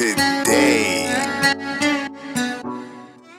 kid.